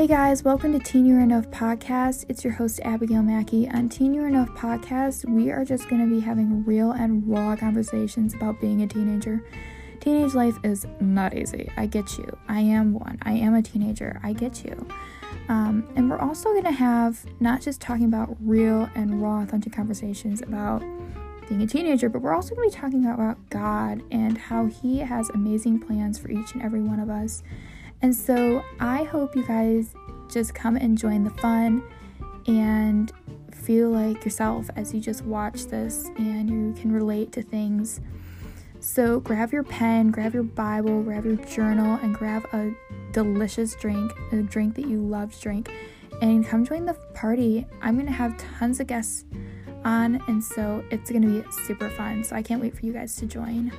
Hey guys, welcome to Teen You're Enough Podcast. It's your host Abigail Mackey. On Teen You're Enough Podcast, we are just going to be having real and raw conversations about being a teenager. Teenage life is not easy. I get you. I am one. I am a teenager. I get you. Um, and we're also going to have not just talking about real and raw, authentic conversations about being a teenager, but we're also going to be talking about God and how He has amazing plans for each and every one of us. And so I hope you guys just come and join the fun and feel like yourself as you just watch this and you can relate to things. So grab your pen, grab your Bible, grab your journal, and grab a delicious drink, a drink that you love to drink, and come join the party. I'm gonna have tons of guests on, and so it's gonna be super fun. So I can't wait for you guys to join.